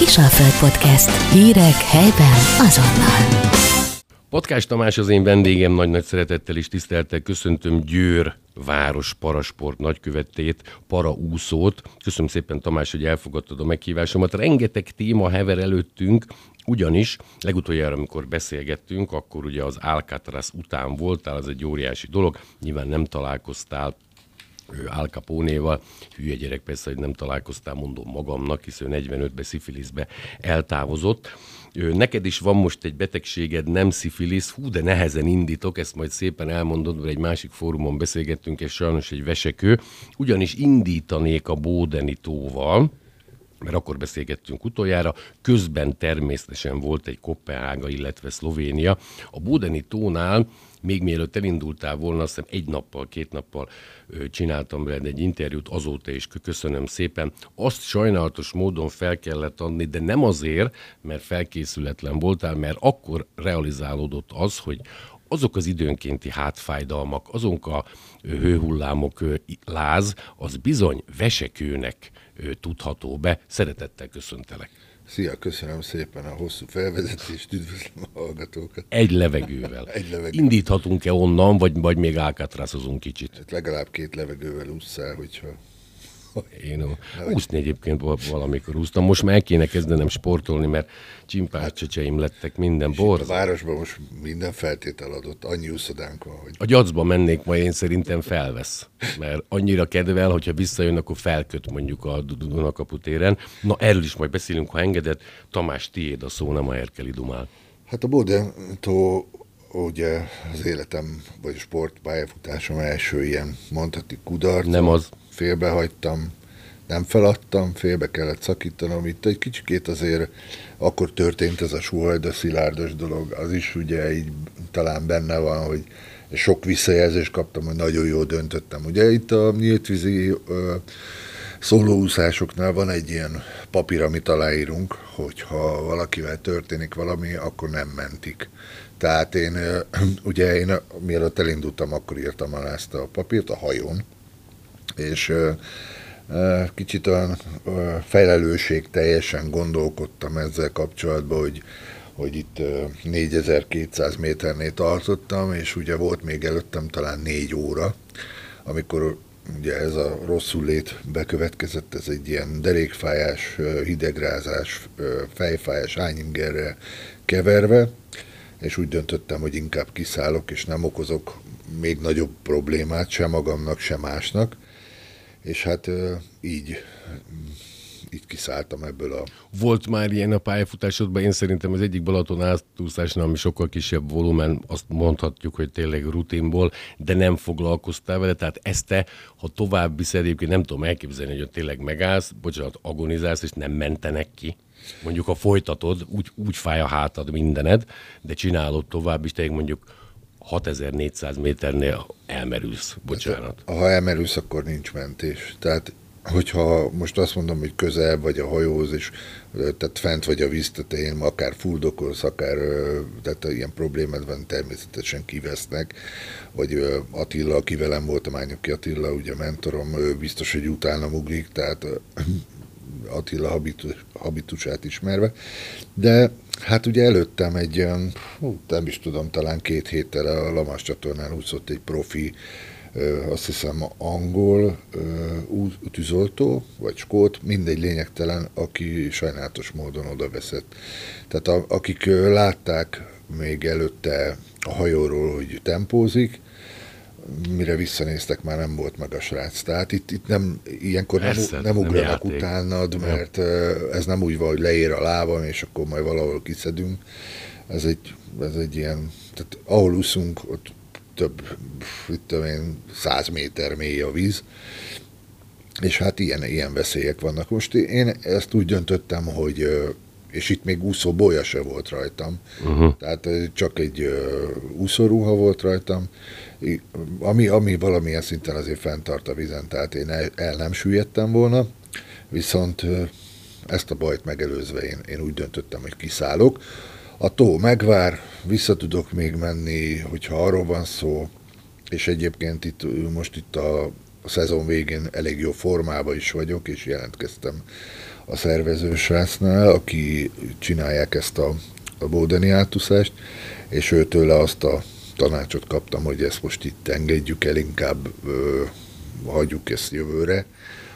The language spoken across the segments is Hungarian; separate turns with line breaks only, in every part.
Kisalföld Podcast. Hírek helyben azonnal.
Podcast Tamás az én vendégem, nagy-nagy szeretettel is tiszteltel köszöntöm Győr város parasport nagykövetét, paraúszót. Köszönöm szépen Tamás, hogy elfogadtad a meghívásomat. Rengeteg téma hever előttünk, ugyanis legutoljára, amikor beszélgettünk, akkor ugye az Alcatraz után voltál, az egy óriási dolog, nyilván nem találkoztál Al Capone-val. Hülye gyerek persze, hogy nem találkoztál, mondom magamnak, hiszen 45-be szifiliszbe eltávozott. Neked is van most egy betegséged, nem szifilisz, hú, de nehezen indítok, ezt majd szépen elmondod, mert egy másik fórumon beszélgettünk, és sajnos egy vesekő. Ugyanis indítanék a Bódeni tóval, mert akkor beszélgettünk utoljára, közben természetesen volt egy Kopenhága, illetve Szlovénia. A Bódeni tónál még mielőtt elindultál volna, azt hiszem egy nappal, két nappal csináltam veled egy interjút, azóta is köszönöm szépen. Azt sajnálatos módon fel kellett adni, de nem azért, mert felkészületlen voltál, mert akkor realizálódott az, hogy azok az időnkénti hátfájdalmak, azok a hőhullámok láz, az bizony vesekőnek tudható be. Szeretettel köszöntelek.
Szia, köszönöm szépen a hosszú felvezetést, üdvözlöm a hallgatókat.
Egy levegővel.
Egy levegővel.
Indíthatunk-e onnan, vagy, vagy még álkátrázozunk kicsit?
Hát legalább két levegővel ússzál, hogyha
én úszni egyébként valamikor úsztam. Most már el kéne kezdenem sportolni, mert csimpárcsecseim lettek minden bor.
A városban most minden feltétel adott, annyi úszodánk van, hogy...
A gyacba mennék, majd én szerintem felvesz. Mert annyira kedvel, hogyha visszajön, akkor felköt mondjuk a Dunakaputéren. Na erről is majd beszélünk, ha engedett. Tamás, tiéd a szó, nem a Erkeli Dumál.
Hát a Bodentó ugye az életem, vagy a sportpályafutásom első ilyen mondhatni kudarc.
Nem az
félbehagytam, nem feladtam, félbe kellett szakítanom. Itt egy kicsikét azért akkor történt ez a suhajda szilárdos dolog, az is ugye így talán benne van, hogy sok visszajelzést kaptam, hogy nagyon jól döntöttem. Ugye itt a nyíltvízi szólóúszásoknál van egy ilyen papír, amit aláírunk, hogyha valakivel történik valami, akkor nem mentik. Tehát én, ugye én mielőtt elindultam, akkor írtam alá ezt a papírt a hajón, és kicsit olyan felelősség teljesen gondolkodtam ezzel kapcsolatban, hogy, hogy itt 4200 méternél tartottam, és ugye volt még előttem talán négy óra, amikor ugye ez a rosszul lét bekövetkezett, ez egy ilyen derékfájás, hidegrázás, fejfájás, ányingerre keverve, és úgy döntöttem, hogy inkább kiszállok, és nem okozok még nagyobb problémát sem magamnak, sem másnak és hát így így kiszálltam ebből a...
Volt már ilyen a pályafutásodban, én szerintem az egyik Balaton átúszásnál, ami sokkal kisebb volumen, azt mondhatjuk, hogy tényleg rutinból, de nem foglalkoztál vele, tehát ezt te, ha tovább viszed, egyébként nem tudom elképzelni, hogy tényleg megállsz, bocsánat, agonizálsz, és nem mentenek ki. Mondjuk, ha folytatod, úgy, úgy fáj a hátad mindened, de csinálod tovább is, tényleg mondjuk 6400 méternél elmerülsz, bocsánat.
Hát, ha elmerülsz, akkor nincs mentés. Tehát hogyha most azt mondom, hogy közel vagy a hajóhoz, és tehát fent vagy a víz tetején, akár fuldokolsz, akár tehát ilyen problémád van, természetesen kivesznek, vagy Attila, aki velem volt, a Mányoki Attila, ugye mentorom, ő biztos, hogy utána ugrik, tehát Attila habitus, habitusát ismerve, de hát ugye előttem egy hú, nem is tudom, talán két héttel a Lamas csatornán úszott egy profi, azt hiszem angol tűzoltó, vagy skót, mindegy lényegtelen, aki sajnálatos módon oda veszett. Tehát a, akik látták még előtte a hajóról, hogy tempózik, mire visszanéztek, már nem volt meg a srác. Tehát itt, itt nem, ilyenkor nem, nem ugranak nem utánad, mert ez nem úgy van, hogy leér a lábam, és akkor majd valahol kiszedünk. Ez egy, ez egy ilyen, tehát ahol úszunk, ott több, itt tudom én, száz méter mély a víz, és hát ilyen, ilyen veszélyek vannak. Most én ezt úgy döntöttem, hogy és itt még úszóbolya se volt rajtam, uh-huh. tehát csak egy uh, úszóruha volt rajtam, ami, ami valamilyen szinten azért fenntart a vizen, tehát én el, el nem süllyedtem volna, viszont uh, ezt a bajt megelőzve én, én úgy döntöttem, hogy kiszállok. A tó megvár, vissza tudok még menni, hogyha arról van szó, és egyébként itt most itt a, a szezon végén elég jó formában is vagyok, és jelentkeztem a szervező srácnál, aki csinálják ezt a, a bódeni átúszást, és őtőle azt a tanácsot kaptam, hogy ezt most itt engedjük el, inkább ö, hagyjuk ezt jövőre,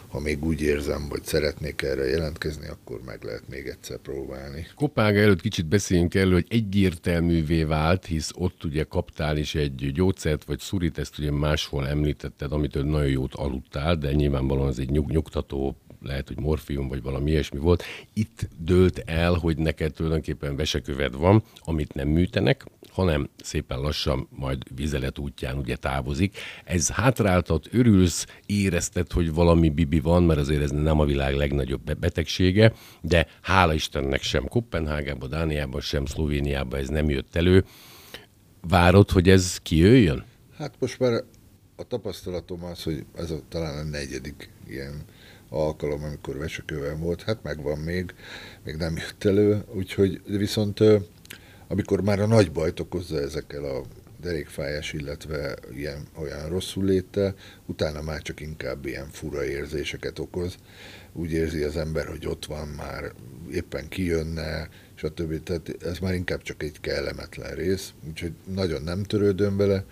ha még úgy érzem, hogy szeretnék erre jelentkezni, akkor meg lehet még egyszer próbálni.
Kopága előtt kicsit beszéljünk elő, hogy egyértelművé vált, hisz ott ugye kaptál is egy gyógyszert, vagy szurit, ezt ugye máshol említetted, amitől nagyon jót aludtál, de nyilvánvalóan ez egy nyug, nyugtató lehet, hogy morfium vagy valami ilyesmi volt. Itt dőlt el, hogy neked tulajdonképpen veseköved van, amit nem műtenek, hanem szépen lassan majd vizelet útján ugye távozik. Ez hátráltat, örülsz, érezted, hogy valami bibi van, mert azért ez nem a világ legnagyobb betegsége, de hála Istennek sem Kopenhágában, Dániában, sem Szlovéniában ez nem jött elő. Várod, hogy ez kijöjjön?
Hát most már a tapasztalatom az, hogy ez a, talán a negyedik ilyen alkalom, amikor vesekővel volt, hát megvan még, még nem jött elő, úgyhogy viszont amikor már a nagy bajt okozza ezekkel a derékfájás, illetve ilyen olyan rosszul léte, utána már csak inkább ilyen fura érzéseket okoz. Úgy érzi az ember, hogy ott van már, éppen kijönne, stb. Tehát ez már inkább csak egy kellemetlen rész, úgyhogy nagyon nem törődöm vele.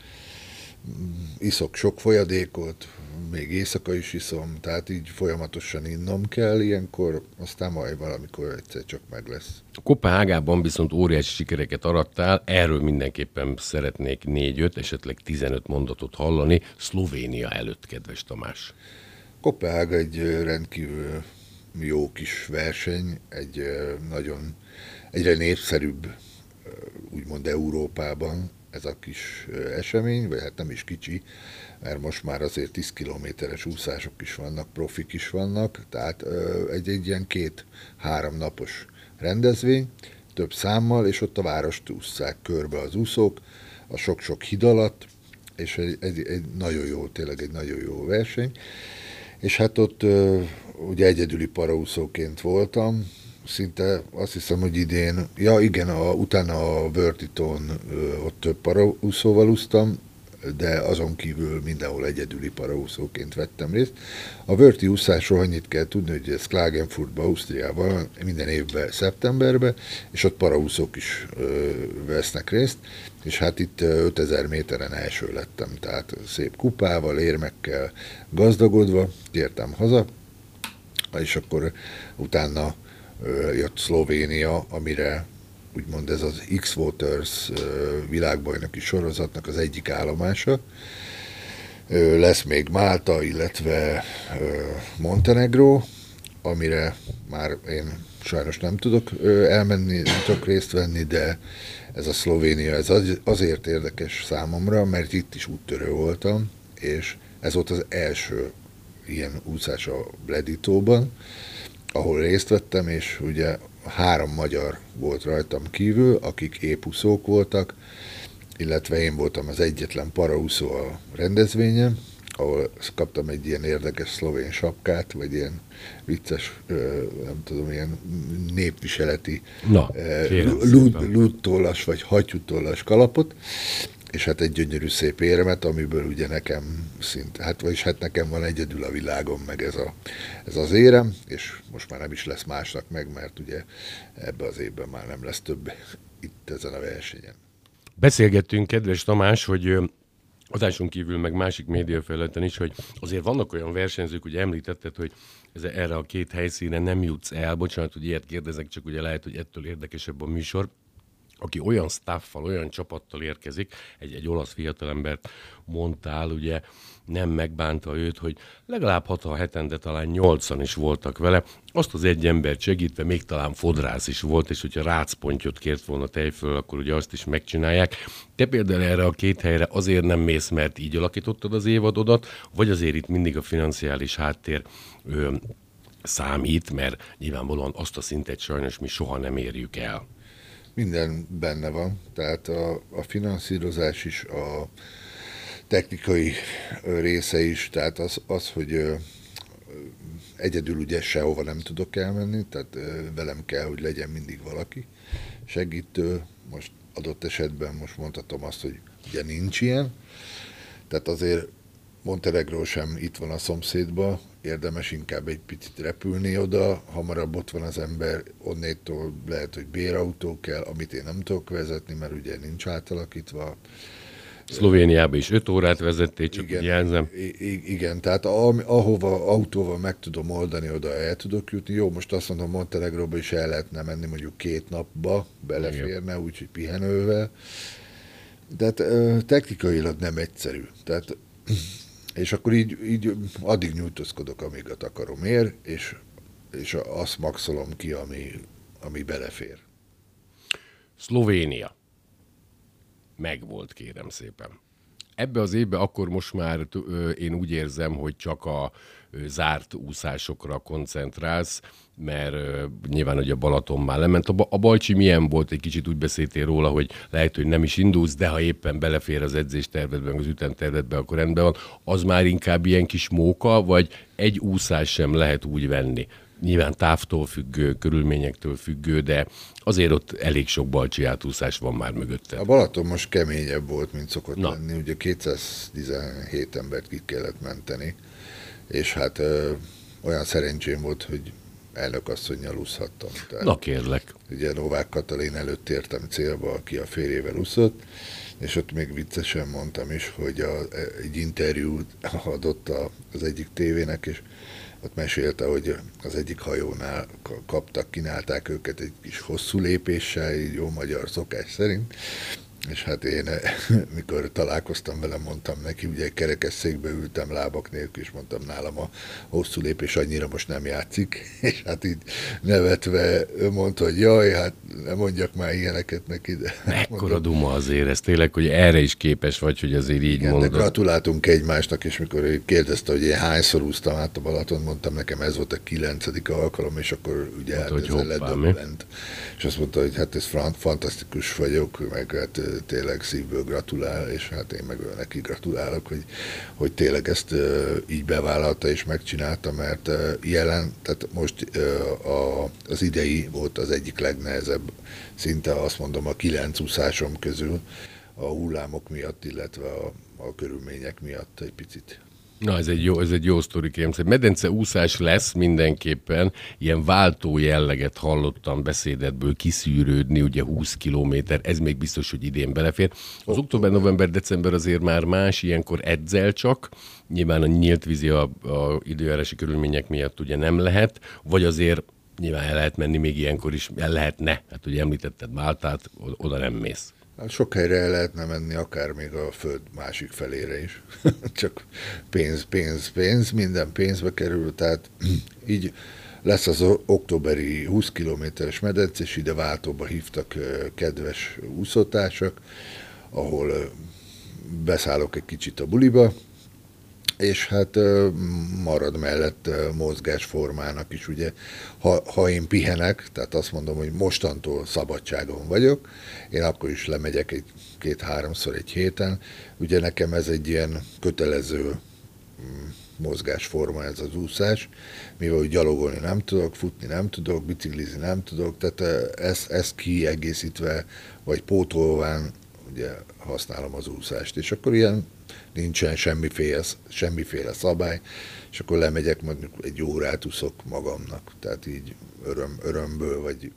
Iszok sok folyadékot, még éjszaka is iszom, tehát így folyamatosan innom kell ilyenkor, aztán majd valamikor egyszer csak meg lesz.
Kopenhágában viszont óriási sikereket arattál, erről mindenképpen szeretnék 4-5, esetleg 15 mondatot hallani, Szlovénia előtt, kedves Tamás.
Kopenhága egy rendkívül jó kis verseny, egy nagyon egyre népszerűbb, úgymond Európában ez a kis esemény, vagy hát nem is kicsi, mert most már azért 10 kilométeres úszások is vannak, profik is vannak, tehát egy, egy ilyen két-három napos rendezvény, több számmal, és ott a várost ússzák körbe az úszók, a sok-sok hid alatt, és egy, egy, egy nagyon jó, tényleg egy nagyon jó verseny. És hát ott ugye egyedüli paraúszóként voltam, szinte azt hiszem, hogy idén, ja igen, a, utána a Vertiton ott több paraúszóval úsztam, de azon kívül mindenhol egyedüli paraúszóként vettem részt. A vörti úszásról annyit kell tudni, hogy ez Klagenfurtban, Ausztriában minden évben szeptemberben, és ott paraúszók is ö, vesznek részt, és hát itt 5000 méteren első lettem, tehát szép kupával, érmekkel gazdagodva, tértem haza, és akkor utána jött Szlovénia, amire úgymond ez az X-Waters világbajnoki sorozatnak az egyik állomása. Lesz még Málta, illetve Montenegro, amire már én sajnos nem tudok elmenni, nem tudok részt venni, de ez a Szlovénia, ez azért érdekes számomra, mert itt is úttörő voltam, és ez volt az első ilyen úszás a Bleditóban, ahol részt vettem, és ugye három magyar volt rajtam kívül, akik épuszók voltak, illetve én voltam az egyetlen paraúszó a rendezvényen, ahol kaptam egy ilyen érdekes szlovén sapkát, vagy ilyen vicces, nem tudom, ilyen népviseleti
Na,
lúttollas vagy hattyútollas kalapot, és hát egy gyönyörű szép érmet, amiből ugye nekem szinte, hát vagyis hát nekem van egyedül a világon meg ez, a, ez az érem, és most már nem is lesz másnak meg, mert ugye ebbe az évben már nem lesz több itt ezen a versenyen.
Beszélgettünk, kedves Tamás, hogy adáson kívül meg másik médiafelületen is, hogy azért vannak olyan versenyzők, hogy említetted, hogy ez, erre a két helyszíne nem jutsz el. Bocsánat, hogy ilyet kérdezek, csak ugye lehet, hogy ettől érdekesebb a műsor aki olyan staffal, olyan csapattal érkezik, egy, egy olasz fiatalembert mondtál, ugye nem megbánta őt, hogy legalább hat a heten, de talán nyolcan is voltak vele. Azt az egy embert segítve még talán fodrász is volt, és hogyha rácpontyot kért volna tejföl, akkor ugye azt is megcsinálják. Te például erre a két helyre azért nem mész, mert így alakítottad az évadodat, vagy azért itt mindig a financiális háttér ö, számít, mert nyilvánvalóan azt a szintet sajnos mi soha nem érjük el
minden benne van, tehát a, a finanszírozás is, a technikai része is, tehát az, az hogy egyedül ugye sehova nem tudok elmenni, tehát velem kell, hogy legyen mindig valaki segítő, most adott esetben most mondhatom azt, hogy ugye nincs ilyen, tehát azért Montenegro sem itt van a szomszédba, érdemes inkább egy picit repülni oda, hamarabb ott van az ember, onnétól lehet, hogy bérautó kell, amit én nem tudok vezetni, mert ugye nincs átalakítva.
Szlovéniába is 5 órát vezették, csak igen, jelzem.
Igen, tehát ahova autóval meg tudom oldani, oda el tudok jutni. Jó, most azt mondom, Montenegróba is el lehetne menni mondjuk két napba, beleférne, úgyhogy pihenővel. De hát, technikailag nem egyszerű. Tehát és akkor így, így addig nyújtózkodok, amíg a takarom ér, és, és azt maxolom ki, ami, ami belefér.
Szlovénia. Megvolt, kérem szépen. Ebbe az évbe akkor most már én úgy érzem, hogy csak a zárt úszásokra koncentrálsz, mert nyilván, hogy a Balaton már lement. A, a Balcsi milyen volt? Egy kicsit úgy beszéltél róla, hogy lehet, hogy nem is indulsz, de ha éppen belefér az edzéstervedben, az ütemtervedben, akkor rendben van. Az már inkább ilyen kis móka, vagy egy úszás sem lehet úgy venni? Nyilván távtól függő, körülményektől függő, de azért ott elég sok balcsi átúszás van már mögötte.
A Balaton most keményebb volt, mint szokott Na. lenni. Ugye 217 embert ki kellett menteni, és hát ö, olyan szerencsém volt, hogy elnök asszonynal úszhattam.
Tehát, Na kérlek.
Ugye Novák Katalin előtt értem célba, aki a férjével úszott, és ott még viccesen mondtam is, hogy a, egy interjút adott a, az egyik tévének, és ott mesélte, hogy az egyik hajónál kaptak, kínálták őket egy kis hosszú lépéssel, jó magyar szokás szerint, és hát én, mikor találkoztam vele, mondtam neki, ugye kerekesszékbe ültem lábak nélkül, és mondtam nálam a hosszú lépés annyira most nem játszik, és hát így nevetve ő mondta, hogy jaj, hát nem mondjak már ilyeneket neki. De
Mekkora duma azért ez tényleg, hogy erre is képes vagy, hogy azért így Igen, mondod.
De gratuláltunk egymásnak, és mikor ő kérdezte, hogy én hányszor úsztam át a Balaton, mondtam nekem ez volt a kilencedik alkalom, és akkor ugye hát, hát hogy ezzel ledöbbent. És azt mondta, hogy hát ez fantasztikus vagyok, meg hát tényleg szívből gratulál, és hát én meg neki gratulálok, hogy, hogy tényleg ezt így bevállalta és megcsinálta, mert jelen, tehát most a, az idei volt az egyik legnehezebb, szinte azt mondom a kilenc úszásom közül a hullámok miatt, illetve a, a körülmények miatt egy picit
Na, ez egy jó, ez egy jó sztori, kérem. Medence úszás lesz mindenképpen. Ilyen váltó jelleget hallottam beszédetből kiszűrődni, ugye 20 kilométer, ez még biztos, hogy idén belefér. Az október, november, december azért már más, ilyenkor edzel csak. Nyilván a nyílt vízi a, a időjárási körülmények miatt ugye nem lehet, vagy azért nyilván el lehet menni még ilyenkor is, el lehetne. Hát ugye említetted Máltát, oda nem mész.
Hát sok helyre el lehetne menni, akár még a föld másik felére is. Csak pénz, pénz, pénz, minden pénzbe kerül, tehát így lesz az októberi 20 kilométeres medence, és ide váltóba hívtak kedves úszótársak, ahol beszállok egy kicsit a buliba, és hát marad mellett mozgásformának is, ugye, ha, ha én pihenek, tehát azt mondom, hogy mostantól szabadságon vagyok, én akkor is lemegyek egy két-háromszor egy héten, ugye nekem ez egy ilyen kötelező mm, mozgásforma ez az úszás, mivel gyalogolni nem tudok, futni nem tudok, biciklizni nem tudok, tehát ezt, ezt kiegészítve, vagy pótolván ugye használom az úszást, és akkor ilyen nincsen semmiféle, semmiféle szabály, és akkor lemegyek, mondjuk egy órát úszok magamnak, tehát így öröm, örömből, vagy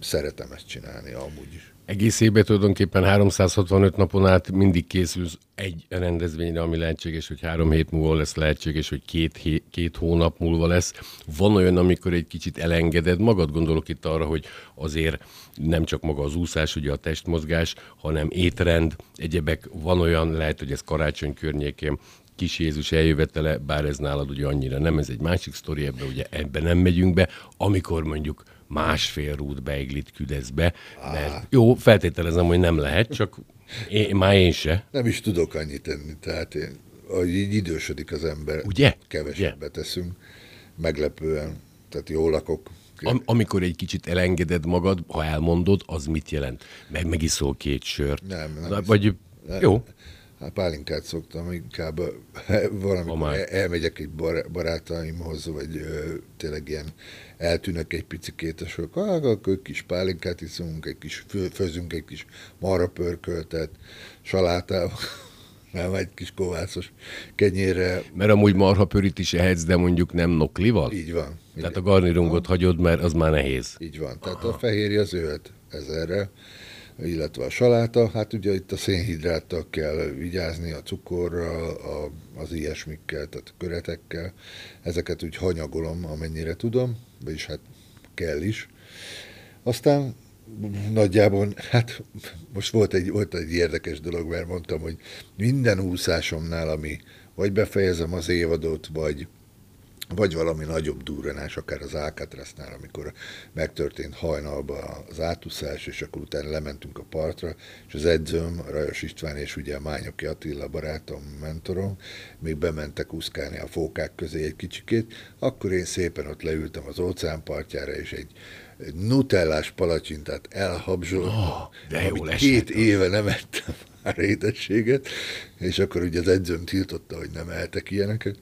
szeretem ezt csinálni amúgy is.
Egész évben tulajdonképpen 365 napon át mindig készülsz egy rendezvényre, ami lehetséges, hogy három hét múlva lesz lehetséges, hogy két, hé, két hónap múlva lesz. Van olyan, amikor egy kicsit elengeded magad, gondolok itt arra, hogy azért nem csak maga az úszás, ugye a testmozgás, hanem étrend, egyebek. Van olyan, lehet, hogy ez karácsony környékén, kis Jézus eljövetele, bár ez nálad ugye annyira nem, ez egy másik sztori, ebbe ugye ebbe nem megyünk be, amikor mondjuk másfél rút beiglit küldesz be, mert jó, feltételezem, hogy nem lehet, csak én, már én se.
Nem is tudok annyit tenni, tehát én, ahogy így idősödik az ember, Ugye? kevesebbet Ugye? teszünk, meglepően, tehát jól lakok.
Am- amikor egy kicsit elengeded magad, ha elmondod, az mit jelent? Meg megiszol két sört?
Nem, nem.
Vagy, nem. jó.
Hát pálinkát szoktam, inkább valamikor elmegyek egy barátaimhoz, vagy ö, tényleg ilyen eltűnök egy picikét, és akkor, akkor kis pálinkát iszunk, egy kis főzünk egy kis marapörköltet, salátával. nem egy kis kovászos kenyérre.
Mert amúgy marha pörit is ehetsz, de mondjuk nem noklival?
Így van.
Tehát
igen.
a garnirungot hagyod, mert az már nehéz.
Így van. Tehát a fehérje az jöhet ezerre, illetve a saláta. Hát ugye itt a szénhidráttal kell vigyázni, a cukorral, a, az ilyesmikkel, tehát a köretekkel. Ezeket úgy hanyagolom, amennyire tudom, vagyis hát kell is. Aztán nagyjából, hát most volt egy, volt egy érdekes dolog, mert mondtam, hogy minden úszásomnál, ami vagy befejezem az évadot, vagy vagy valami nagyobb durranás, akár az Alcatráznál, amikor megtörtént hajnalban az átúszás, és akkor utána lementünk a partra, és az edzőm, Rajos István és ugye a Mányoki Attila barátom, mentorom, még bementek úszkálni a fókák közé egy kicsikét, akkor én szépen ott leültem az óceánpartjára, és egy, egy nutellás palacsintát elhabzsoltam,
Oh, de esett
két
az.
éve nem ettem már édességet, és akkor ugye az edzőm tiltotta, hogy nem ehetek ilyeneket,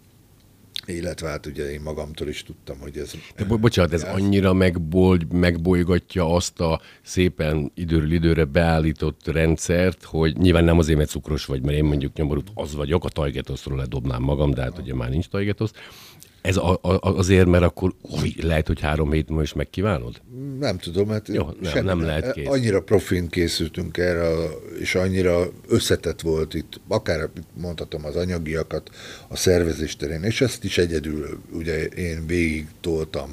illetve hát ugye én magamtól is tudtam, hogy ez...
De bo- bocsánat, ez annyira megboly, megbolygatja azt a szépen időről időre beállított rendszert, hogy nyilván nem azért, mert cukros vagy, mert én mondjuk nyomorult az vagyok, a tajgetoszról ledobnám magam, de hát ugye már nincs tajgetosz. Ez a, a, azért, mert akkor új, lehet, hogy három hét múlva is megkívánod?
Nem tudom, hát
Jó, nem- nem lehet kész.
Annyira profin készültünk erre, és annyira összetett volt itt, akár mondhatom az anyagiakat a szervezés terén, és ezt is egyedül, ugye én végig toltam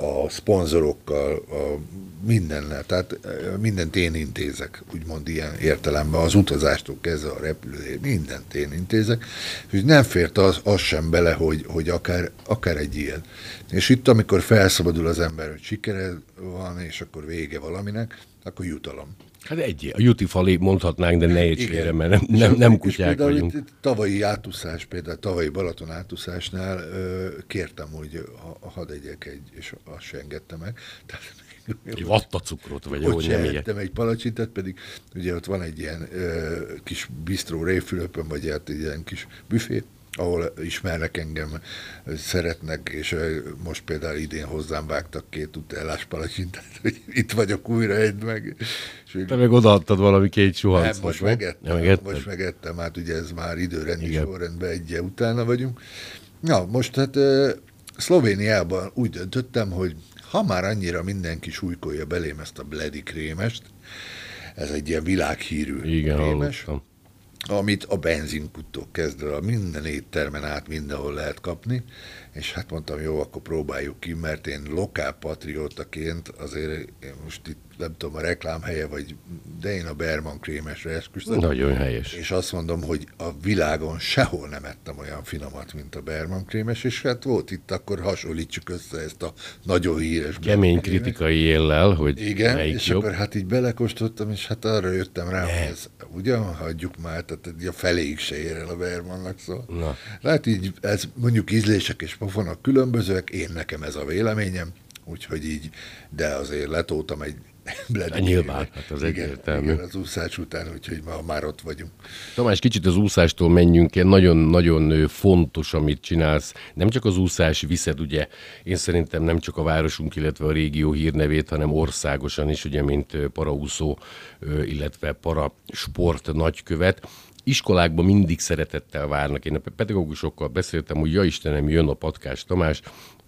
a szponzorokkal, a mindennel, tehát mindent én intézek, úgymond ilyen értelemben, az utazástól kezdve a repülő, mindent én intézek, és nem fért az, az sem bele, hogy, hogy akár, akár egy ilyen. És itt, amikor felszabadul az ember, hogy sikere van, és akkor vége valaminek, akkor jutalom.
Hát egy, a juti falé mondhatnánk, de ne érts
Igen.
félre, mert nem, nem, nem kutyák
például
vagyunk.
Itt, tavalyi átúszás, például tavalyi Balaton átúszásnál ö, kértem, hogy ha, hadd egyek egy, és azt se engedte meg. Tehát,
Egy vatta cukrot, vagy
ott
hogy nem
ettem egy palacsintát, pedig ugye ott van egy ilyen ö, kis bistró Réfülöpön, vagy hát egy ilyen kis büfé, ahol ismernek engem, szeretnek, és most például idén hozzám vágtak két utellás palacsintát, hogy itt vagyok újra, egy meg. És
Te meg odaadtad valami két
nem,
suhancot.
most
nem?
megettem,
Ja, megetted?
most megettem, hát ugye ez már időrendi
Igen.
sorrendben egy utána vagyunk. Na, most hát Szlovéniában úgy döntöttem, hogy ha már annyira mindenki súlykolja belém ezt a Bledi krémest, ez egy ilyen világhírű
Igen,
krémes,
hallottam.
amit a benzinkuttól kezdve a minden éttermen át mindenhol lehet kapni, és hát mondtam, jó, akkor próbáljuk ki, mert én lokál patriótaként azért én most itt nem tudom a reklámhelye, vagy, de én a Berman krémesre esküszöm.
Nagyon helyes.
És azt mondom, hogy a világon sehol nem ettem olyan finomat, mint a Berman krémes, és hát volt itt, akkor hasonlítsuk össze ezt a nagyon híres
Kemény kritikai éllel, hogy
Igen,
melyik
és
jobb.
akkor hát így belekóstoltam, és hát arra jöttem rá, hogy ez, ugye, hagyjuk már, tehát a feléig se ér el a Bermannak, szóval.
Na.
Hát így, ez mondjuk ízlések és pofonok különbözőek, én nekem ez a véleményem, úgyhogy így, de azért letoltam egy Bledi
Nyilván, hát az
igen,
egyértelmű.
Igen, az úszás után, úgyhogy ma már ott vagyunk.
Tamás, kicsit az úszástól menjünk el. Nagyon-nagyon fontos, amit csinálsz. Nem csak az úszás viszed, ugye, én szerintem nem csak a városunk, illetve a régió hírnevét, hanem országosan is, ugye, mint paraúszó, illetve para sport nagykövet. Iskolákban mindig szeretettel várnak. Én a pedagógusokkal beszéltem, hogy ja Istenem, jön a patkás Tamás,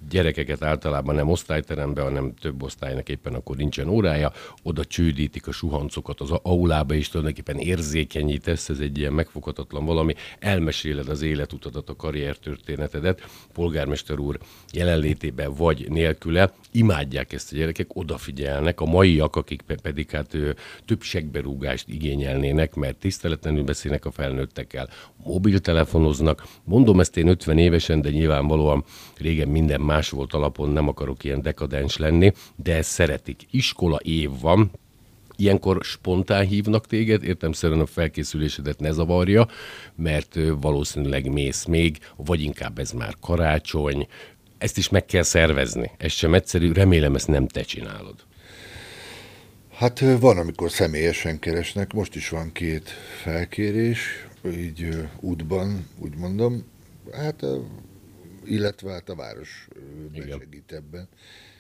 gyerekeket általában nem osztályterembe, hanem több osztálynak éppen akkor nincsen órája, oda csődítik a suhancokat az aulába, és tulajdonképpen érzékenyítesz, ez egy ilyen megfoghatatlan valami, elmeséled az életutadat, a karriertörténetedet, polgármester úr jelenlétében vagy nélküle, imádják ezt a gyerekek, odafigyelnek, a maiak, akik pe- pedig hát ö, több segberúgást igényelnének, mert tiszteletlenül beszélnek a felnőttekkel, mobiltelefonoznak. Mondom ezt én 50 évesen, de nyilvánvalóan régen minden más volt alapon, nem akarok ilyen dekadens lenni, de ezt szeretik. Iskola év van, Ilyenkor spontán hívnak téged, értemszerűen a felkészülésedet ne zavarja, mert valószínűleg mész még, vagy inkább ez már karácsony. Ezt is meg kell szervezni. Ez sem egyszerű, remélem ezt nem te csinálod.
Hát van, amikor személyesen keresnek, most is van két felkérés, így útban, úgy mondom, hát illetve hát a város besegít ebben.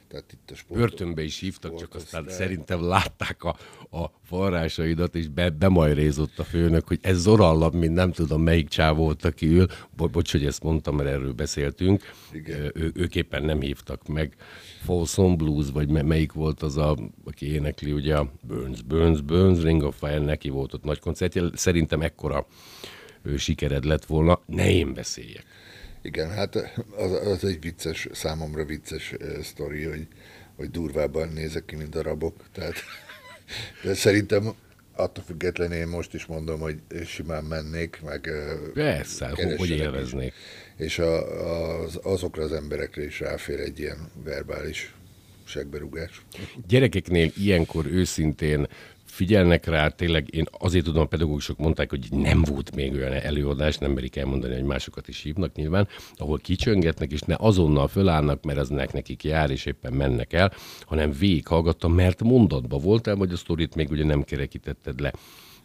Tehát itt a sport...
Börtönbe is hívtak, csak aztán szerintem látták a, a forrásaidat, és be, bemajrézott a főnök, hogy ez zorallabb, mint nem tudom melyik csáv volt, aki ül. Bo- bocs, hogy ezt mondtam, mert erről beszéltünk.
Igen.
Ő, ők éppen nem hívtak meg. Folsom Blues, vagy melyik volt az, a, aki énekli, ugye a Burns, Burns, Burns, Ring of Fire, neki volt ott nagy koncertje. Szerintem ekkora sikered lett volna, ne én beszéljek.
Igen, hát az, az egy vicces, számomra vicces sztori, hogy, hogy durvábban nézek ki, mint darabok. Tehát, de szerintem attól függetlenül én most is mondom, hogy simán mennék, meg
Persze, hogy élveznék.
És a, az, azokra az emberekre is ráfér egy ilyen verbális segberugás.
Gyerekeknél ilyenkor őszintén figyelnek rá, tényleg én azért tudom, a pedagógusok mondták, hogy nem volt még olyan előadás, nem merik elmondani, hogy másokat is hívnak nyilván, ahol kicsöngetnek, és ne azonnal fölállnak, mert az nekik jár, és éppen mennek el, hanem végighallgattam, mert mondatba voltál, vagy a sztorit még ugye nem kerekítetted le.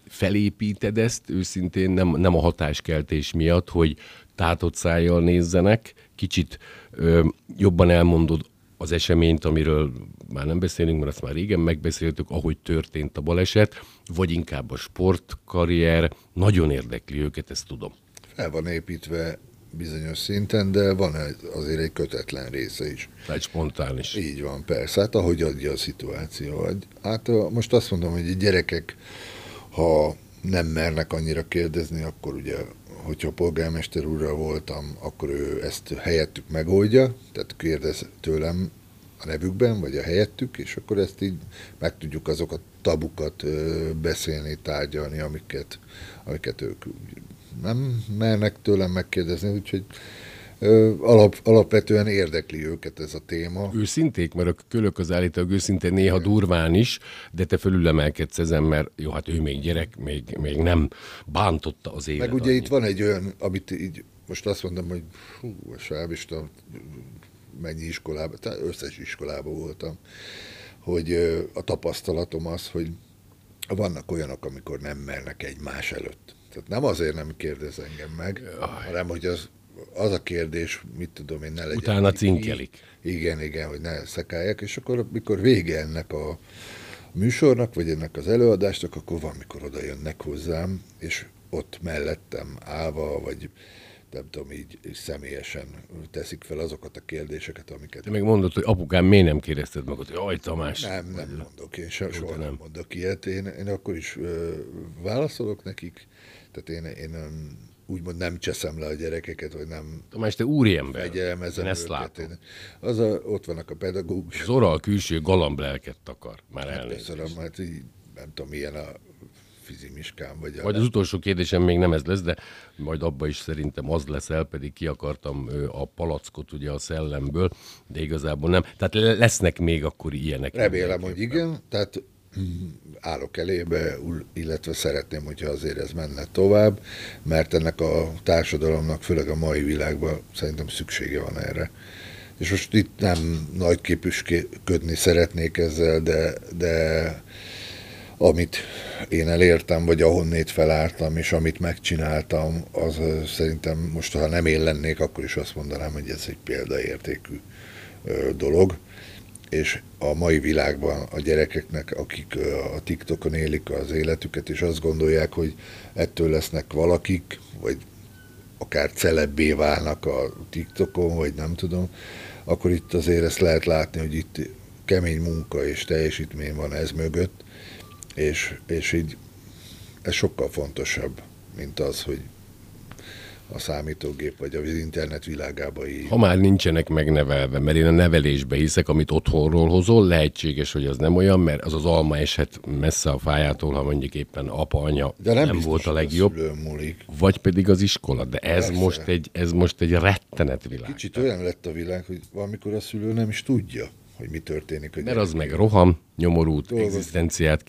Felépíted ezt őszintén, nem, nem a hatáskeltés miatt, hogy tátott szájjal nézzenek, kicsit ö, jobban elmondod az eseményt, amiről már nem beszélünk, mert azt már régen megbeszéltük, ahogy történt a baleset, vagy inkább a sportkarrier, nagyon érdekli őket, ezt tudom.
Fel van építve bizonyos szinten, de van azért egy kötetlen része is.
Egy spontán is.
Így van, persze, hát ahogy adja a szituáció. Hát most azt mondom, hogy a gyerekek, ha nem mernek annyira kérdezni, akkor ugye hogyha polgármester úrral voltam, akkor ő ezt helyettük megoldja, tehát kérdez tőlem a nevükben, vagy a helyettük, és akkor ezt így meg tudjuk azokat tabukat beszélni, tárgyalni, amiket, amiket ők nem mernek tőlem megkérdezni, úgyhogy alap, alapvetően érdekli őket ez a téma.
Őszinték, mert a kölök az állítólag őszintén néha durván is, de te fölülemelkedsz ezen, mert jó, hát ő még gyerek, még, még nem bántotta az élet.
Meg ugye annyit. itt van egy olyan, amit így most azt mondom, hogy hú, a sábista, mennyi iskolában, tehát összes iskolában voltam, hogy a tapasztalatom az, hogy vannak olyanok, amikor nem mernek egymás előtt. Tehát nem azért nem kérdez engem meg, Jaj. hanem hogy az az a kérdés, mit tudom én, ne legyen.
Utána cinkelik.
Igen, igen, hogy ne szekálják, és akkor, mikor vége ennek a műsornak, vagy ennek az előadásnak, akkor van, mikor oda jönnek hozzám, és ott mellettem állva, vagy nem tudom, így személyesen teszik fel azokat a kérdéseket, amiket...
Te meg mondod, hogy apukám, miért nem kérdezted magad, hogy aj Tamás?
Nem, nem mondok, én soha, soha nem mondok ilyet. Én, én akkor is ö, válaszolok nekik, tehát én, én úgymond nem cseszem le a gyerekeket, vagy nem...
Tamás, te úriember.
Fegyelmezem Én ezt látom. Az a, ott vannak a pedagógusok.
Az oral külső galamblelket takar. Már hát
köszönöm, hát így, nem tudom, milyen a fizimiskám. Vagy,
majd az utolsó kérdésem még nem ez lesz, de majd abba is szerintem az leszel, pedig ki akartam a palackot ugye a szellemből, de igazából nem. Tehát lesznek még akkor ilyenek.
Remélem, hogy igen. Tehát állok elébe, illetve szeretném, hogyha azért ez menne tovább, mert ennek a társadalomnak, főleg a mai világban szerintem szüksége van erre. És most itt nem nagy képüsködni szeretnék ezzel, de, de amit én elértem, vagy ahonnét felálltam, és amit megcsináltam, az szerintem most, ha nem én lennék, akkor is azt mondanám, hogy ez egy példaértékű dolog és a mai világban a gyerekeknek, akik a TikTokon élik az életüket, és azt gondolják, hogy ettől lesznek valakik, vagy akár celebbé válnak a TikTokon, vagy nem tudom, akkor itt azért ezt lehet látni, hogy itt kemény munka és teljesítmény van ez mögött, és, és így ez sokkal fontosabb, mint az, hogy a számítógép vagy az internet világába így.
Ha már nincsenek megnevelve, mert én a nevelésbe hiszek, amit otthonról hozol, lehetséges, hogy az nem olyan, mert az az alma eshet messze a fájától, ha mondjuk éppen apa, anya
De nem,
nem volt a legjobb.
A
vagy pedig az iskola, de ez most, egy, ez most egy rettenet világ.
Kicsit olyan lett a világ, hogy valamikor a szülő nem is tudja hogy mi történik.
Mert az meg roham, nyomorút, Dolgozik. egzisztenciát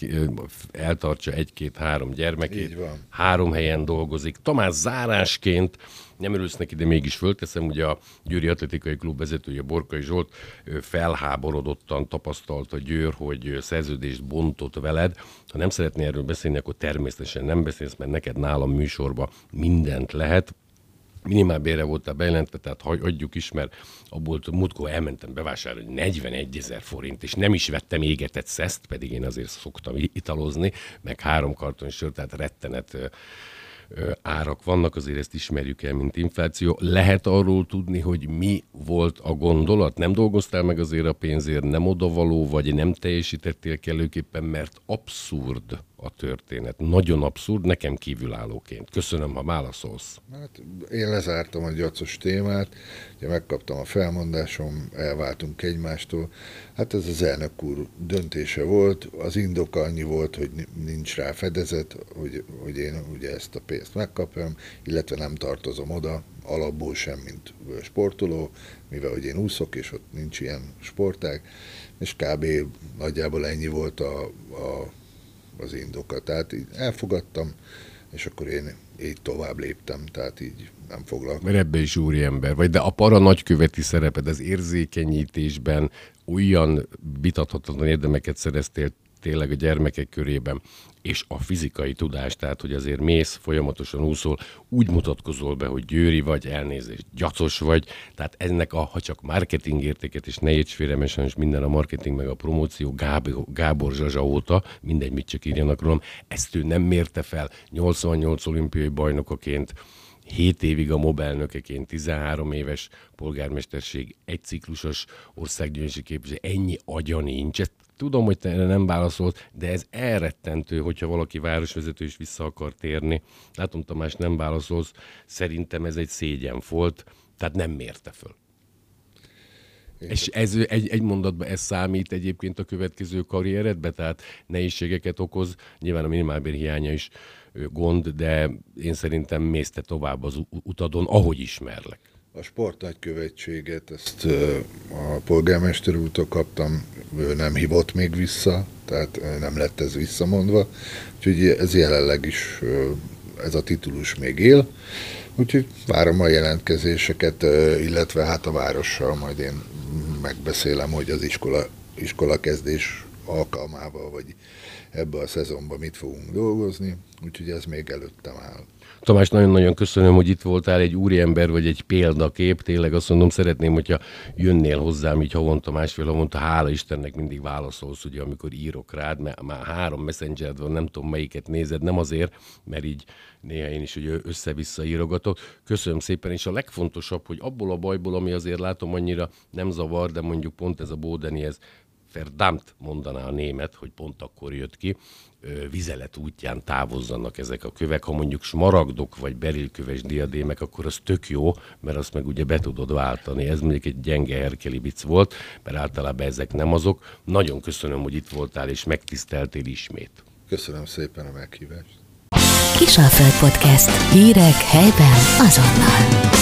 eltartsa egy-két-három gyermekét. Három helyen dolgozik. Tamás zárásként nem örülsz neki, de mégis fölteszem, ugye a Győri Atletikai Klub vezetője Borkai Zsolt felháborodottan tapasztalta Győr, hogy szerződést bontott veled. Ha nem szeretné erről beszélni, akkor természetesen nem beszélsz, mert neked nálam műsorban mindent lehet minimálbérre voltál bejelentve, tehát hagyjuk is, mert abból múltkor elmentem bevásárolni 41 ezer forint, és nem is vettem égetett szeszt, pedig én azért szoktam italozni, meg három karton sört, tehát rettenet árak vannak, azért ezt ismerjük el, mint infláció. Lehet arról tudni, hogy mi volt a gondolat? Nem dolgoztál meg azért a pénzért, nem odavaló, vagy nem teljesítettél kellőképpen, mert abszurd a történet. Nagyon abszurd, nekem kívülállóként. Köszönöm, ha válaszolsz.
Hát én lezártam a gyacos témát, ugye megkaptam a felmondásom, elváltunk egymástól. Hát ez az elnök úr döntése volt, az indok annyi volt, hogy nincs rá fedezet, hogy, hogy én ugye ezt a pénzt megkapjam, illetve nem tartozom oda, alapból sem, mint sportoló, mivel hogy én úszok, és ott nincs ilyen sportág, és kb. nagyjából ennyi volt a, a az indoka. Tehát így elfogadtam, és akkor én így tovább léptem, tehát így nem foglalkozom.
Mert ebbe is úri ember vagy, de a para nagyköveti szereped az érzékenyítésben olyan vitathatatlan érdemeket szereztél tényleg a gyermekek körében, és a fizikai tudás, tehát hogy azért mész, folyamatosan úszol, úgy mutatkozol be, hogy győri vagy, elnézést, gyacos vagy, tehát ennek a, ha csak marketing értéket, és ne érts félre, sajnos minden a marketing meg a promóció Gábor, Gábor Zsazsa óta, mindegy, mit csak írjanak rólam, ezt ő nem mérte fel 88 olimpiai bajnokaként, 7 évig a mobelnökeként, 13 éves polgármesterség, egy ciklusos országgyűlési képviselő, ennyi agya nincs, ezt Tudom, hogy te erre nem válaszolt, de ez elrettentő, hogyha valaki városvezető is vissza akar térni. Látom, Tamás, nem válaszolsz. Szerintem ez egy szégyen volt, tehát nem mérte föl. Én És ez egy, egy mondatban ez számít egyébként a következő karrieredbe, tehát nehézségeket okoz, nyilván a minimálbér hiánya is gond, de én szerintem mész te tovább az utadon, ahogy ismerlek.
A sportnagykövetséget, ezt a polgármester úrtól kaptam, ő nem hívott még vissza, tehát nem lett ez visszamondva, úgyhogy ez jelenleg is, ez a titulus még él, úgyhogy várom a jelentkezéseket, illetve hát a várossal majd én megbeszélem, hogy az iskola, iskola kezdés alkalmával, vagy ebbe a szezonban mit fogunk dolgozni, úgyhogy ez még előttem áll.
Tamás, nagyon-nagyon köszönöm, hogy itt voltál egy úriember, vagy egy példakép. Tényleg azt mondom, szeretném, hogyha jönnél hozzám így havonta, másfél havonta, hála Istennek mindig válaszolsz, ugye, amikor írok rád, mert már három messenger van, nem tudom melyiket nézed, nem azért, mert így néha én is ugye össze-vissza írogatok. Köszönöm szépen, és a legfontosabb, hogy abból a bajból, ami azért látom annyira nem zavar, de mondjuk pont ez a Bódeni, ez verdammt mondaná a német, hogy pont akkor jött ki, vizelet útján távozzanak ezek a kövek. Ha mondjuk smaragdok vagy berilköves diadémek, akkor az tök jó, mert azt meg ugye be tudod váltani. Ez mondjuk egy gyenge herkeli vicc volt, mert általában ezek nem azok. Nagyon köszönöm, hogy itt voltál és megtiszteltél ismét.
Köszönöm szépen a meghívást.
Kisalföld Podcast. Hírek helyben azonnal.